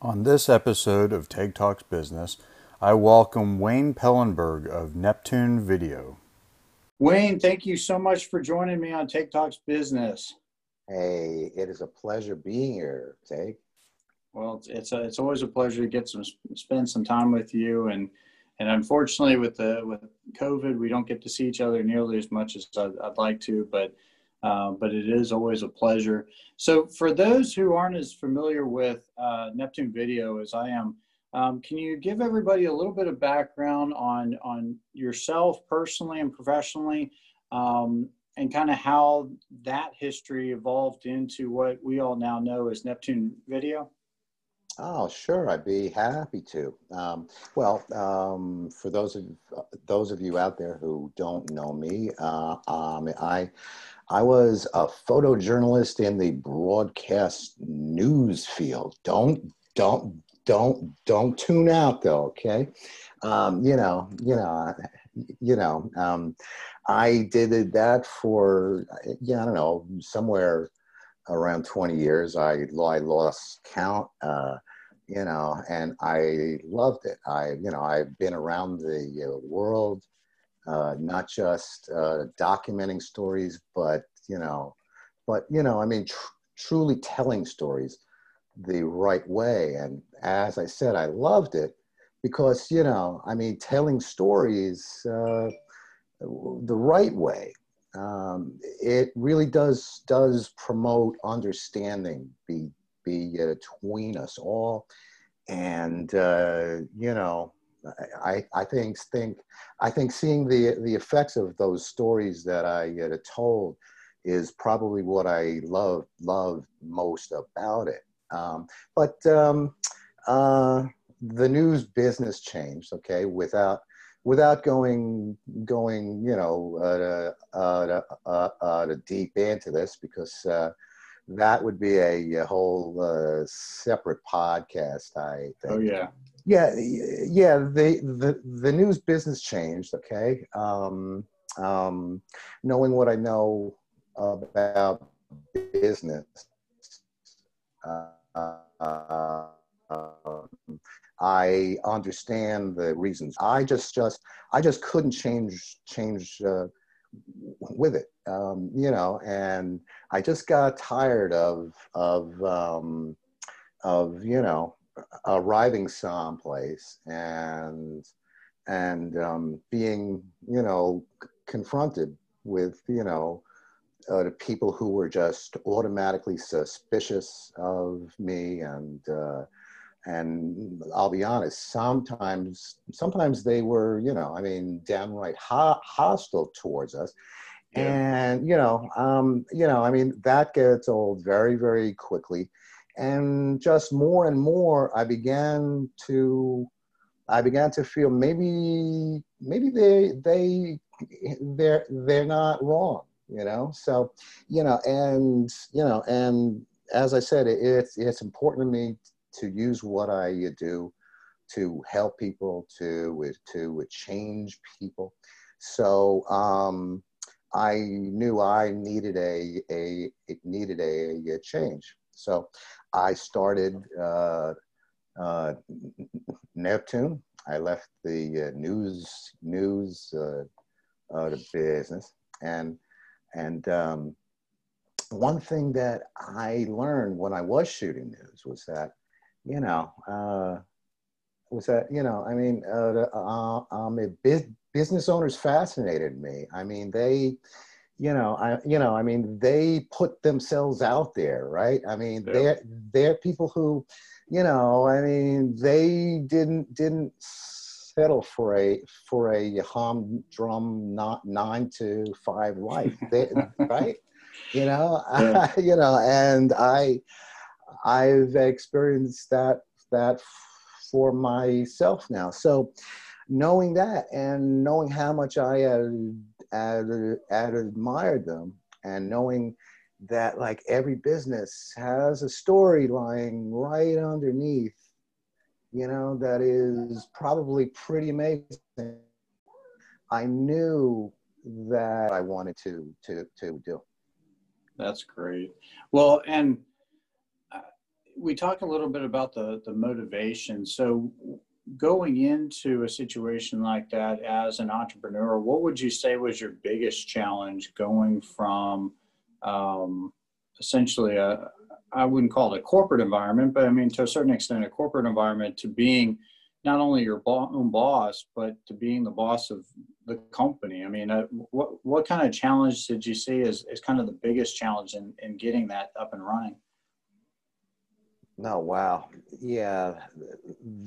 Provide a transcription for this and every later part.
On this episode of Tag Talks Business, I welcome Wayne Pellenberg of Neptune Video. Wayne, thank you so much for joining me on Take Talks Business. Hey, it is a pleasure being here, Take. Well, it's it's, a, it's always a pleasure to get some spend some time with you, and and unfortunately with the with COVID, we don't get to see each other nearly as much as I'd, I'd like to, but uh, but it is always a pleasure. So, for those who aren't as familiar with uh, Neptune Video as I am, um, can you give everybody a little bit of background on on yourself personally and professionally, um, and kind of how that history evolved into what we all now know as Neptune Video? Oh, sure, I'd be happy to. Um, well, um, for those of those of you out there who don't know me, uh, um, I I was a photojournalist in the broadcast news field. Don't don't don't don't tune out though. Okay, um, you know you know you know um, I did that for yeah I don't know somewhere around 20 years. I I lost count. Uh, you know, and I loved it. I, you know, I've been around the uh, world, uh, not just uh, documenting stories, but you know, but you know, I mean, tr- truly telling stories the right way. And as I said, I loved it because you know, I mean, telling stories uh, the right way. Um, it really does does promote understanding be, be between us all, and uh, you know, I, I think think I think seeing the the effects of those stories that I uh, told is probably what I love love most about it. Um, but um, uh, the news business changed, okay, without without going going you know uh, uh, uh, uh deep into this because uh, that would be a, a whole uh, separate podcast. I think. Oh yeah. Yeah, yeah. The the the news business changed. Okay. Um, um, knowing what I know about business, uh, uh, I understand the reasons. I just just I just couldn't change change uh, with it, um, you know. And I just got tired of of um, of you know arriving someplace and and um, being you know confronted with you know uh, the people who were just automatically suspicious of me and uh, and I'll be honest, sometimes sometimes they were, you know, I mean, downright ho- hostile towards us. Yeah. And you know, um, you know, I mean, that gets old very, very quickly. And just more and more, I began to, I began to feel maybe, maybe they, they, they're, they're not wrong, you know. So, you know, and you know, and as I said, it, it's it's important to me to use what I do to help people, to to change people. So um, I knew I needed a a it needed a, a change. So I started uh, uh, Neptune. I left the uh, news news uh, business and and um, one thing that I learned when I was shooting news was that you know, uh, was that, you know, I mean, uh, uh, um, business owners fascinated me. I mean, they, you know, I, you know, I mean, they put themselves out there, right? I mean, yeah. they're, they're people who, you know, I mean, they didn't, didn't settle for a, for a humdrum not nine to five life, they, right? You know, yeah. you know, and I, I've experienced that that for myself now. So knowing that and knowing how much I had, had, had admired them and knowing that like every business has a story lying right underneath, you know, that is probably pretty amazing. I knew that I wanted to to to do. That's great. Well, and we talked a little bit about the the motivation. So going into a situation like that as an entrepreneur, what would you say was your biggest challenge going from um, essentially a I wouldn't call it a corporate environment, but I mean to a certain extent a corporate environment to being not only your own boss, but to being the boss of the company. I mean, uh, what what kind of challenge did you see as, as kind of the biggest challenge in, in getting that up and running? No, wow, yeah,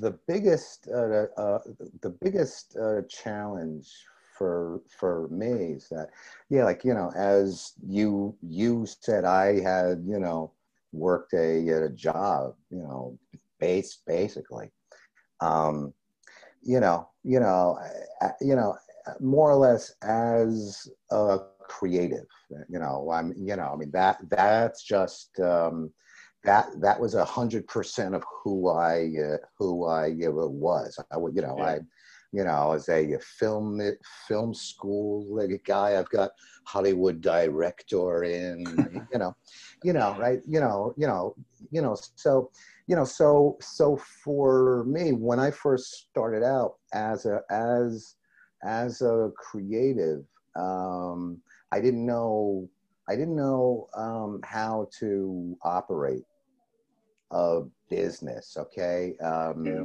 the biggest uh, uh, the biggest uh, challenge for for me is that yeah, like you know, as you you said, I had you know worked a, a job, you know, base basically um, you know, you know, you know, more or less as a creative. You know, I'm, you know, I mean that that's just um, that that was a hundred percent of who I uh, who I uh, was. I would, you know, yeah. I you know, as a film film school like guy. I've got Hollywood director in, you know, you know, right, you know, you know, you know. So you know, so so for me, when I first started out as a as as a creative, um, I didn't know I didn't know um, how to operate a business. Okay, um, yeah.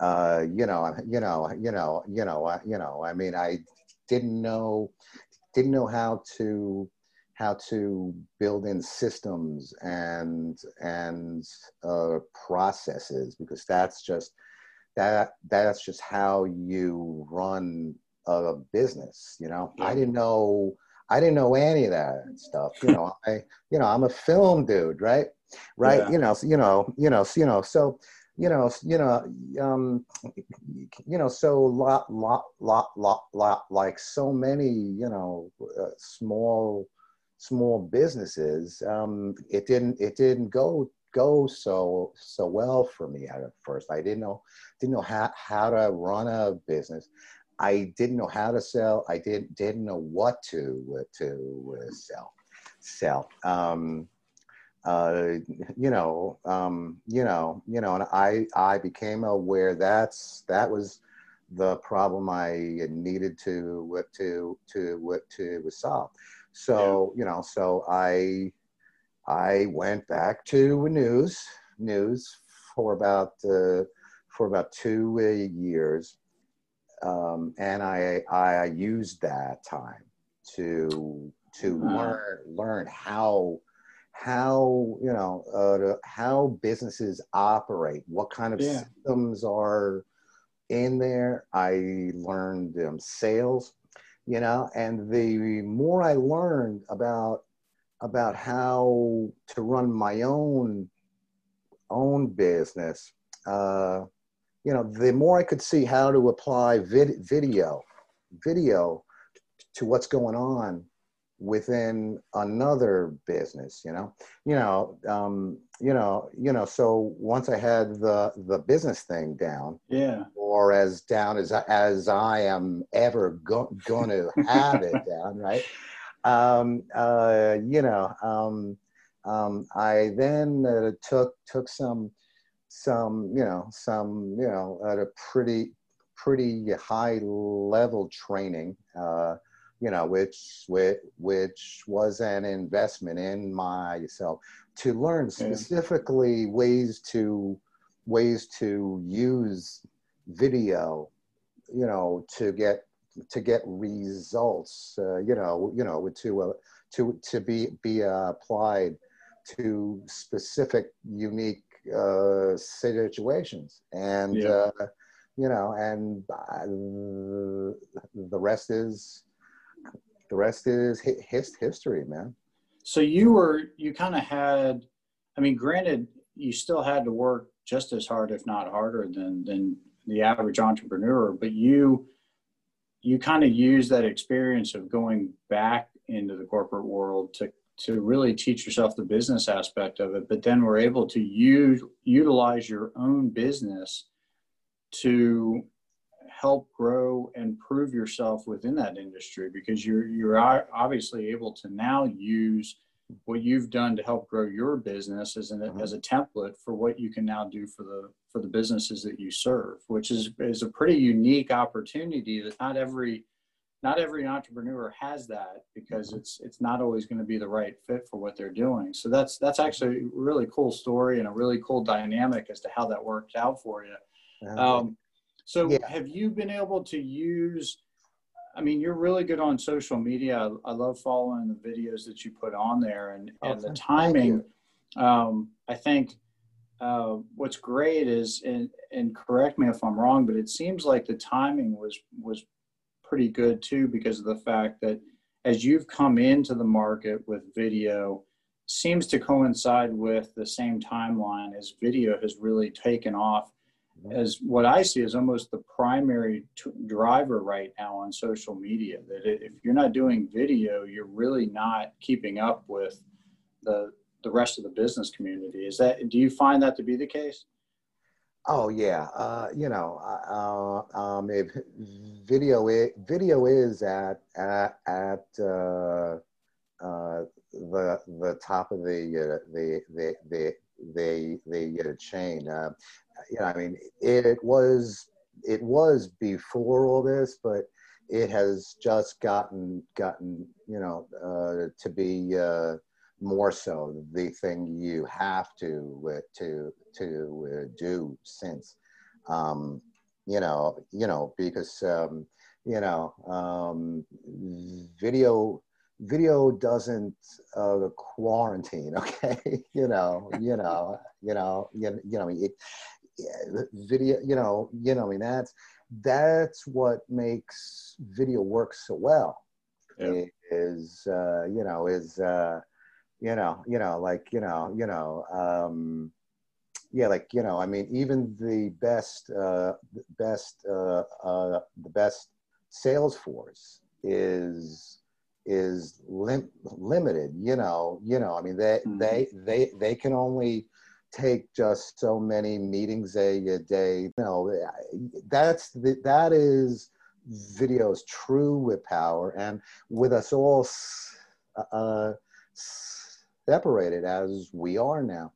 uh, you know, you know, you know, you know, you know. I mean, I didn't know didn't know how to how to build in systems and and uh, processes because that's just that that's just how you run a business you know yeah. i didn't know i didn't know any of that stuff you know i you know i'm a film dude right right yeah. you know so, you know you know so, you know so you know you know um you know so lot lot lot lot lot like so many you know uh, small small businesses, um, it didn't it didn't go go so so well for me at first. I didn't know didn't know how, how to run a business. I didn't know how to sell. I didn't didn't know what to to uh, sell sell. Um, uh, you know, um, you know, you know, and I I became aware that's that was the problem I needed to what to to to, to solve. So yeah. you know, so I I went back to news news for about uh, for about two uh, years, um, and I I used that time to to uh-huh. learn learn how how you know uh, how businesses operate, what kind of yeah. systems are in there. I learned um, sales you know and the more i learned about about how to run my own own business uh, you know the more i could see how to apply vid- video video to what's going on within another business you know? You know um, you know you know so once i had the the business thing down yeah. or as down as as i am ever go- going to have it down right? Um, uh, you know um, um, i then uh, took took some some you know some you know at a pretty pretty high level training uh, you know, which which which was an investment in myself to learn specifically ways to ways to use video, you know, to get to get results, uh, you know, you know, to uh, to to be be uh, applied to specific, unique uh, situations, and yeah. uh, you know, and uh, the rest is the rest is his history, man. So you were you kind of had, I mean, granted, you still had to work just as hard, if not harder, than than the average entrepreneur, but you you kind of use that experience of going back into the corporate world to to really teach yourself the business aspect of it but then we're able to use utilize your own business to help grow and prove yourself within that industry because you're you're obviously able to now use what you've done to help grow your business as an mm-hmm. as a template for what you can now do for the for the businesses that you serve which is is a pretty unique opportunity that not every not every entrepreneur has that because mm-hmm. it's it's not always going to be the right fit for what they're doing so that's that's actually a really cool story and a really cool dynamic as to how that worked out for you um, so yeah. have you been able to use I mean, you're really good on social media. I, love following the videos that you put on there and, oh, and the timing. Um, I think uh, what's great is, and, and correct me if I'm wrong, but it seems like the timing was was pretty good too because of the fact that as you've come into the market with video, seems to coincide with the same timeline as video has really taken off as what I see is almost the primary t- driver right now on social media. That if you're not doing video, you're really not keeping up with the the rest of the business community. Is that? Do you find that to be the case? Oh yeah, uh, you know, uh, um, if video is, video is at at, at uh, uh the the top of the uh, the the the the the chain. You know, I mean, it was it was before all this, but it has just gotten gotten you know uh, to be uh, more so the thing you have to uh, to to uh, do since um, you know you know because um, you know um, video video doesn't uh, quarantine okay? You know you know you know you, you know it video, you know, you know, I mean, that's, that's what makes video work so well yeah. is, uh, you know, is, uh, you know, you know, like, you know, you know, um, yeah, like, you know, I mean, even the best, uh, best, uh, uh, the best sales force is, is lim- limited, you know, you know, I mean, they, mm-hmm. they, they, they can only, take just so many meetings a, a day. You know, that's the, that is video's true with power, and with us all uh, separated as we are now.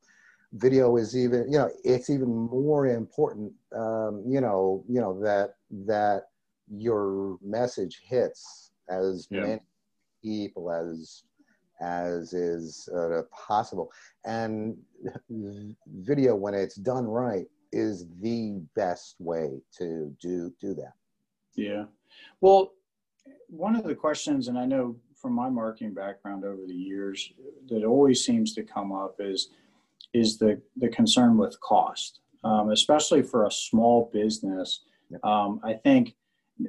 Video is even, you know, it's even more important. Um, you know, you know that that your message hits as yeah. many people as as is uh, possible. And video, when it's done right, is the best way to do do that. Yeah. Well, one of the questions, and I know from my marketing background over the years, that always seems to come up is is the the concern with cost, um, especially for a small business. Um, I think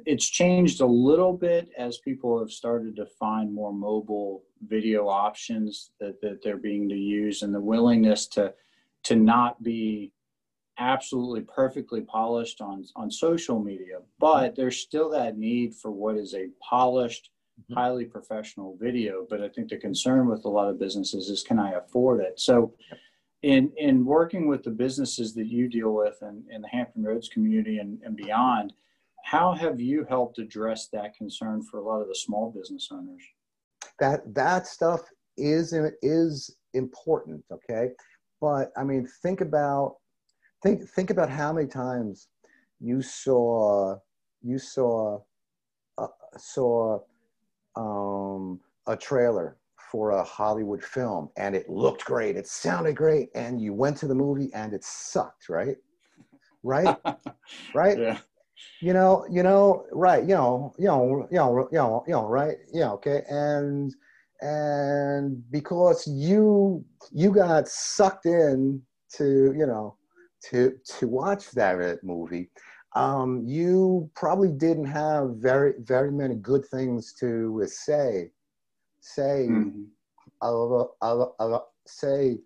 it's changed a little bit as people have started to find more mobile video options that, that they're being to use and the willingness to to not be absolutely perfectly polished on on social media but there's still that need for what is a polished mm-hmm. highly professional video but i think the concern with a lot of businesses is can i afford it so in in working with the businesses that you deal with in, in the hampton roads community and, and beyond how have you helped address that concern for a lot of the small business owners? That that stuff is is important, okay? But I mean, think about think think about how many times you saw you saw uh, saw um, a trailer for a Hollywood film and it looked great, it sounded great, and you went to the movie and it sucked, right? Right? right? Yeah you know, you know, right, you know, you know, you know, you know, you know, right, yeah, okay, and and because you you got sucked in to you know to to watch that movie, um, you probably didn't have very very many good things to say say mm-hmm. of, of, say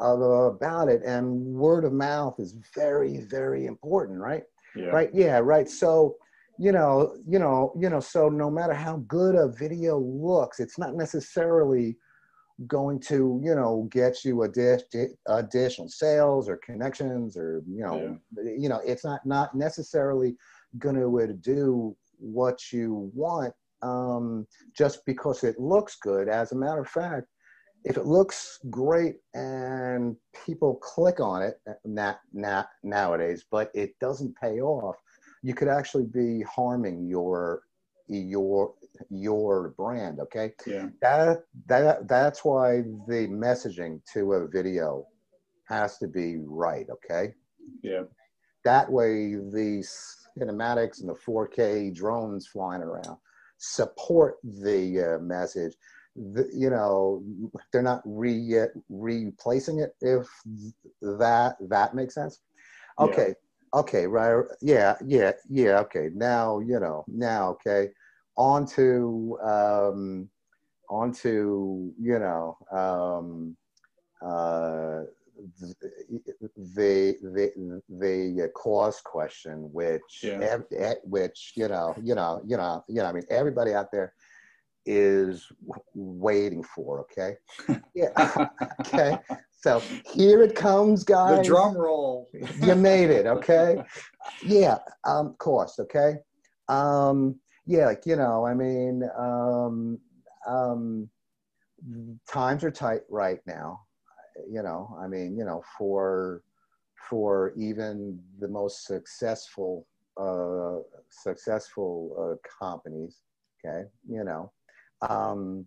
about it, and word of mouth is very very important, right? Yeah. Right. Yeah. Right. So, you know, you know, you know, so no matter how good a video looks, it's not necessarily going to, you know, get you a dish, additional sales or connections or, you know, yeah. you know, it's not, not necessarily going to do what you want um, just because it looks good. As a matter of fact, if it looks great and people click on it not, not nowadays, but it doesn't pay off, you could actually be harming your your your brand. Okay. Yeah. That that that's why the messaging to a video has to be right. Okay. Yeah. That way, the cinematics and the 4K drones flying around support the uh, message. The, you know, they're not re replacing it. If that that makes sense. Okay. Yeah. Okay. Right. Yeah. Yeah. Yeah. Okay. Now you know. Now. Okay. On to um, on to you know um, uh, the the the cost question, which yeah. ev- which you know you know you know you know I mean everybody out there is waiting for. Okay, yeah, okay. So here it comes, guys. The drum roll. you made it. Okay, yeah. Um, cost. Okay. Um, yeah, like you know, I mean, um, um, times are tight right now you know, I mean, you know, for for even the most successful uh, successful uh, companies, okay, you know. Um,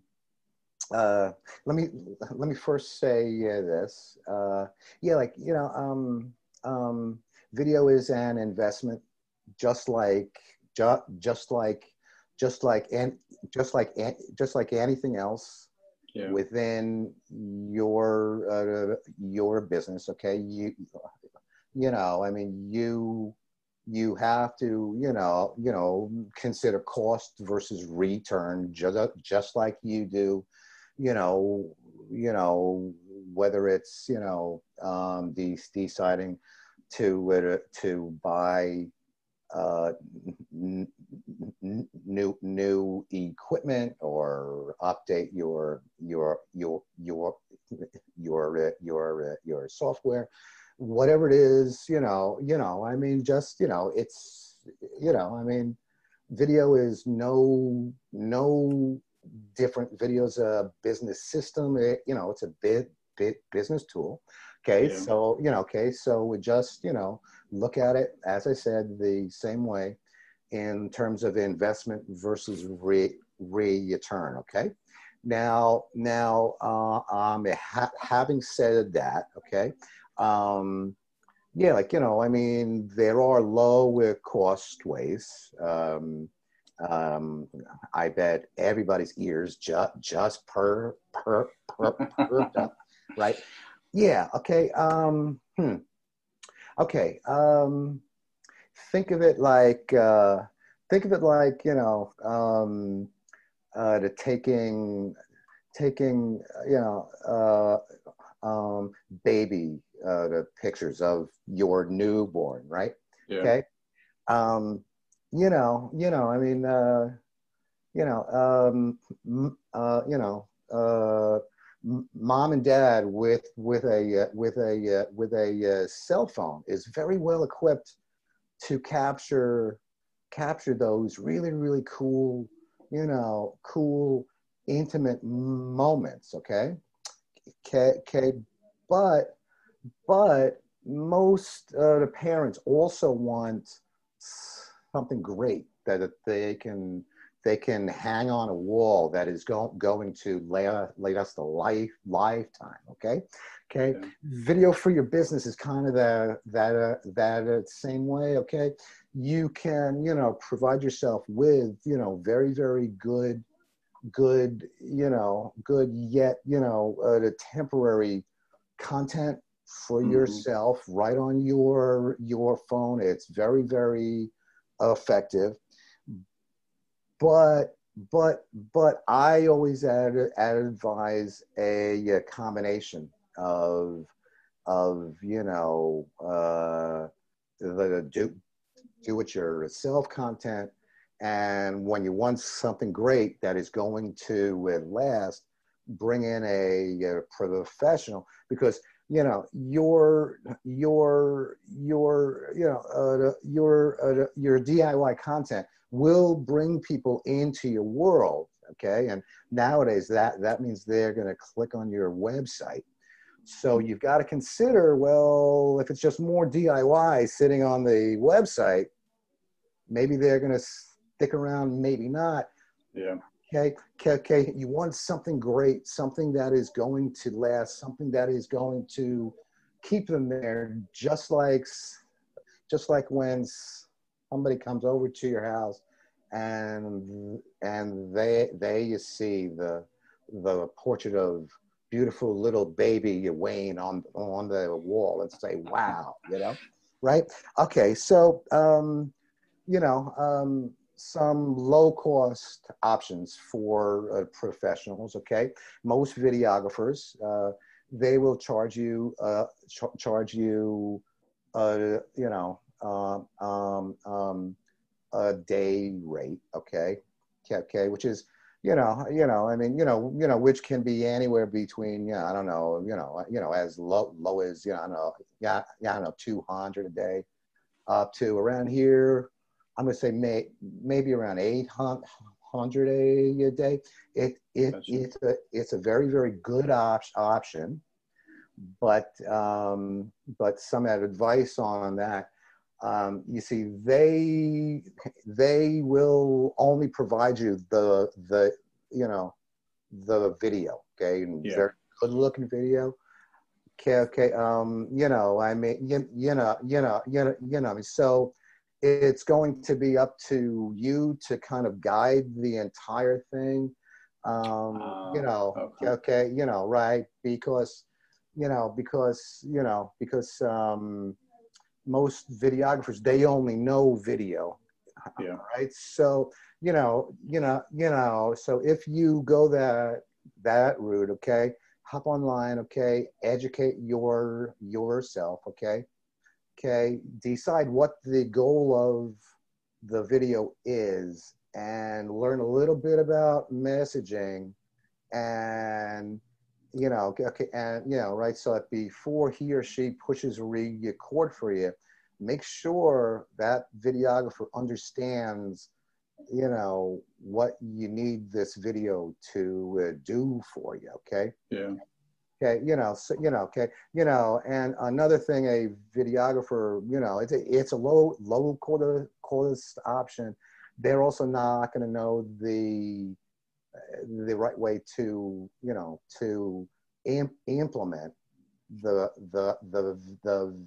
uh, let me let me first say uh, this. Uh, yeah, like you know, um, um, video is an investment, just like ju- just like just like and just like just like anything else yeah. within your uh, your business okay you you know i mean you you have to you know you know consider cost versus return just just like you do you know you know whether it's you know um de- deciding to uh, to buy uh, n- n- new new equipment or update your your your your your your your software whatever it is you know you know i mean just you know it's you know i mean video is no no different videos a business system it, you know it's a bit bit business tool okay yeah. so you know okay so we just you know look at it, as I said, the same way in terms of investment versus re, return. Okay. Now, now, uh, um, ha- having said that, okay, um, yeah, like you know, I mean, there are low cost ways. Um, um, I bet everybody's ears just just per per per, per up, right? Yeah. Okay. Um, hmm. Okay. Um, think of it like uh, think of it like you know um, uh, the taking taking you know uh, um, baby uh, the pictures of your newborn, right? Yeah. Okay. Um, you know, you know. I mean, uh, you know, um, uh, you know. Uh, mom and dad with with a uh, with a uh, with a uh, cell phone is very well equipped to capture capture those really really cool you know cool intimate moments okay okay, okay. but but most uh, the parents also want something great that they can they can hang on a wall that is go, going to last a life lifetime. Okay, okay. Yeah. Video for your business is kind of the, that uh, that uh, same way. Okay, you can you know provide yourself with you know very very good good you know good yet you know uh, the temporary content for mm-hmm. yourself right on your your phone. It's very very effective. But but but I always add, add advise a, a, combination of of you know uh, the do do it yourself content, and when you want something great that is going to last, bring in a, a professional because you know your your your you know uh, your uh, your DIY content will bring people into your world okay? And nowadays that that means they're going to click on your website. So you've got to consider well if it's just more DIY sitting on the website maybe they're going to stick around maybe not. Yeah Okay, okay, okay, you want something great, something that is going to last, something that is going to keep them there, just like, just like when somebody comes over to your house and and they they you see the the portrait of beautiful little baby you Wayne on on the wall and say, wow, you know, right? Okay, so um, you know. Um, some low cost options for uh, professionals. Okay, most videographers uh, they will charge you uh, ch- charge you uh, you know um, um, um, a day rate. Okay, okay, which is you know you know I mean you know you know which can be anywhere between yeah I don't know you know you know as low low as you know I don't know yeah yeah I don't know two hundred a day up to around here I'm going to say may, maybe around 800 a, a day. It, it, gotcha. it's, a, it's a very, very good op- option. But, um, but some advice on that. Um, you see, they, they will only provide you the, the, you know, the video, okay? And yeah. very good looking video. Okay, okay. Um, you know, I mean, you, you know, you know, you know, you know, so, it's going to be up to you to kind of guide the entire thing. Um, uh, you know, okay. okay, you know, right? Because, you know, because, you know, because um, most videographers, they only know video. Yeah. Right. So, you know, you know, you know, so if you go that, that route, okay, hop online, okay, educate your yourself, okay, okay decide what the goal of the video is and learn a little bit about messaging and you know okay and you know right so that before he or she pushes record for you make sure that videographer understands you know what you need this video to uh, do for you okay? Yeah Okay, you know, so, you know, okay, you know, and another thing, a videographer, you know, it's a, it's a low low quota cost option. They're also not going to know the the right way to, you know, to imp- implement the the the the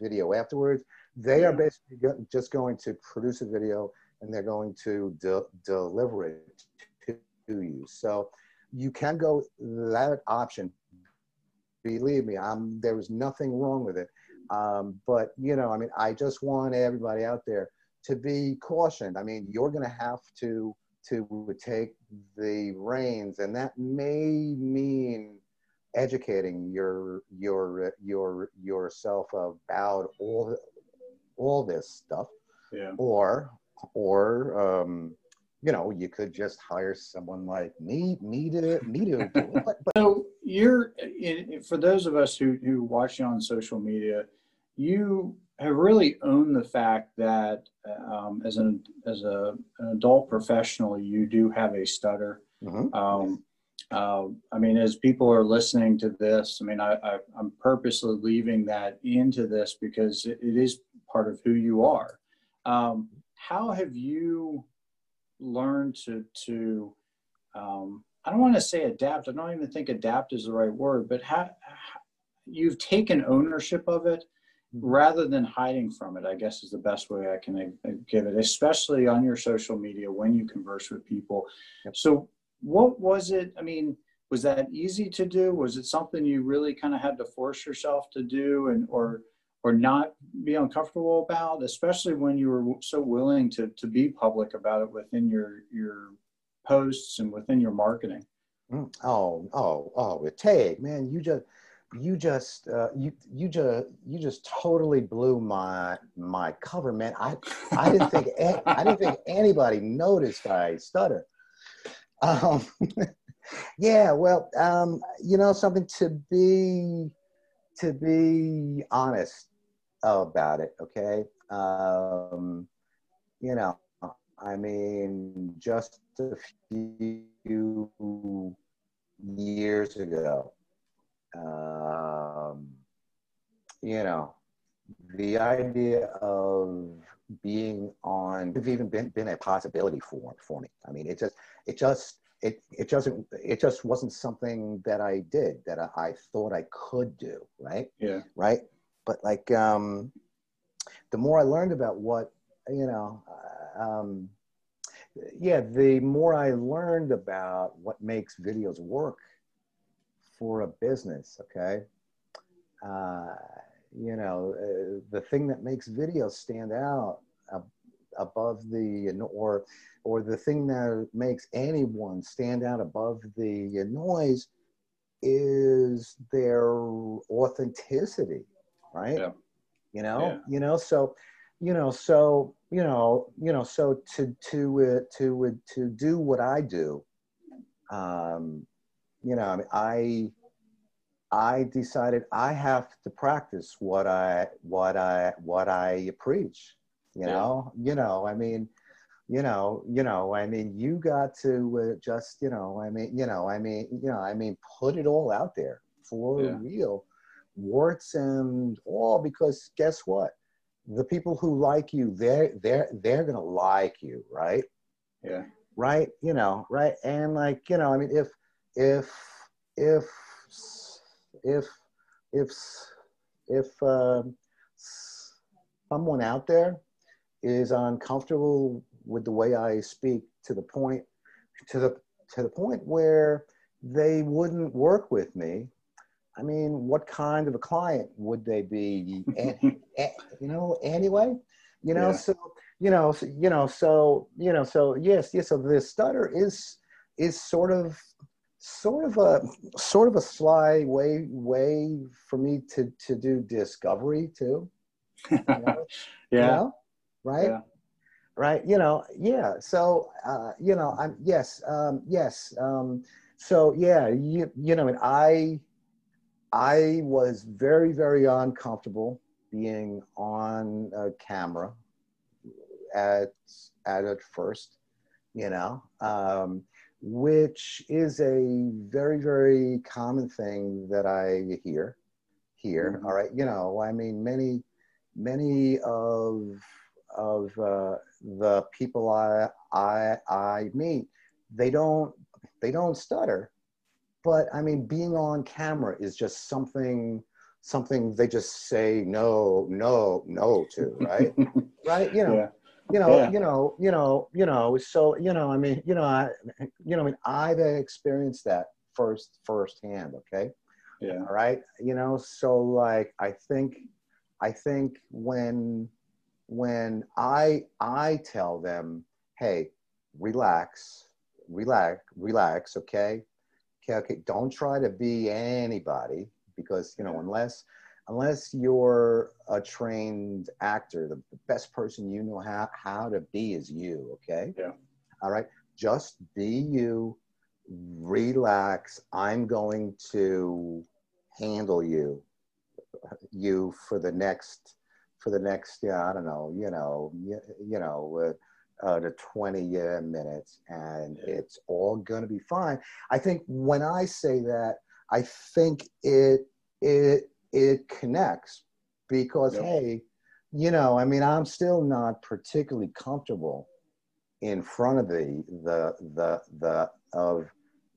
video afterwards. They are basically just going to produce a video and they're going to de- deliver it to you. So you can go that option believe me, I'm, there was nothing wrong with it. Um, but, you know, I mean, I just want everybody out there to be cautioned. I mean, you're going to have to, to take the reins and that may mean educating your, your, your, yourself about all, all this stuff. Yeah. Or, or, um, you know, you could just hire someone like me, me to, me to. do But, but, so you're, for those of us who who watch you on social media, you have really owned the fact that um, as an as a, an adult professional, you do have a stutter. Mm-hmm. Um, uh, I mean, as people are listening to this, I mean, I, I, am purposely leaving that into this because it, it is part of who you are. Um, how have you learned to to um, I don't want to say adapt. I don't even think adapt is the right word, but how, how you've taken ownership of it mm-hmm. rather than hiding from it. I guess is the best way I can uh, give it, especially on your social media when you converse with people. So, what was it? I mean, was that easy to do? Was it something you really kind of had to force yourself to do, and or or not be uncomfortable about, especially when you were so willing to to be public about it within your your posts and within your marketing. Mm. Oh, oh, oh, Tag, man, you just you just uh, you you just you just totally blew my my cover, man. I I didn't think I didn't think anybody noticed I stutter. Um, yeah, well, um, you know something to be to be honest about it, okay? Um, you know, I mean, just a few years ago, um, you know, the idea of being on have even been, been a possibility for for me. I mean, it just it just it it doesn't it just wasn't something that I did that I, I thought I could do. Right. Yeah. Right. But like um, the more I learned about what you know, um, yeah, the more I learned about what makes videos work for a business. Okay. Uh, you know, uh, the thing that makes videos stand out above the or or the thing that makes anyone stand out above the noise is their authenticity, right? Yeah. You know, Yeah. you know, so you know, so you know, you know, so to to uh, to uh, to do what I do, um, you know, I mean, I I decided I have to practice what I what I what I preach. You Yeah. know, you know. I mean, you know, you know. I mean, you got to uh, just, you know. I mean, you know. I mean, you know. I mean, put it all out there for Yeah. real, warts and all. Because guess what? The people who like you, they're they're they're gonna like you, right? Yeah. right you know right and like you know i mean if if if if if if um, someone out there is uncomfortable with the way i speak to the point to the to the point where they wouldn't work with me i mean what kind of a client would they be you know anyway you know Yeah. so you know so, you know so you know so yes yes so the stutter is is sort of sort of a sort of a sly way way for me to to do discovery too you know, you yeah. know? right Yeah. right you know yeah so uh you know i'm yes um yes um so yeah you you know and i i was very very uncomfortable being on a camera at at at first you know um which is a very very common thing that i hear here Mhm. all right you know i mean many many of of uh, the people I, I I meet, they don't they don't stutter, but I mean being on camera is just something something they just say no no no to right right you know yeah. you know Yeah. you know you know you know so you know I mean you know I you know I mean I've experienced that first firsthand okay Yeah. all right you know so like i think i think when when i i tell them hey relax relax relax okay okay okay don't try to be anybody because you know unless unless you're a trained actor the, the best person you know how, how to be is you okay? Yeah. all right? Just be you. Relax. I'm going to handle you you for the next for the next yeah i don't know you know you, you know uh, uh, the 20 uh, minutes and Yeah. it's all going to be fine i think when i say that i think it it it connects because Yep. hey you know i mean i'm still not particularly comfortable in front of the the the the of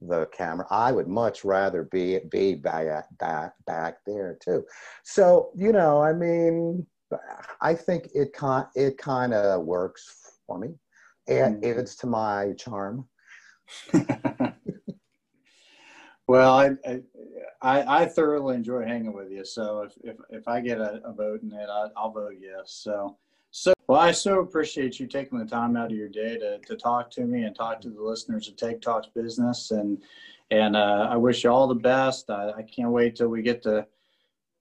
the camera. I would much rather be be back back back there too. So you know, I mean, I think it kind it kind of works for me. It Mhm. adds to my charm. well, I, I I I thoroughly enjoy hanging with you. So if if, if I get a, a vote in it, I, I'll vote yes. So so well, I so appreciate you taking the time out of your day to to talk to me and talk to the listeners of Take Talks Business and and uh, I wish you all the best. I, I can't wait till we get to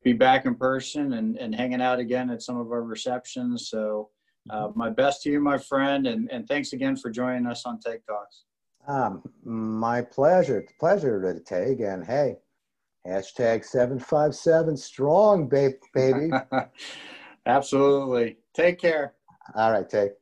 be back in person and, and hanging out again at some of our receptions. So uh, my best to you, my friend, and, and thanks again for joining us on Take Talks. Um, my pleasure. It's pleasure to take. And hey, hashtag 757 strong, baby. Absolutely. Take care. All right, take.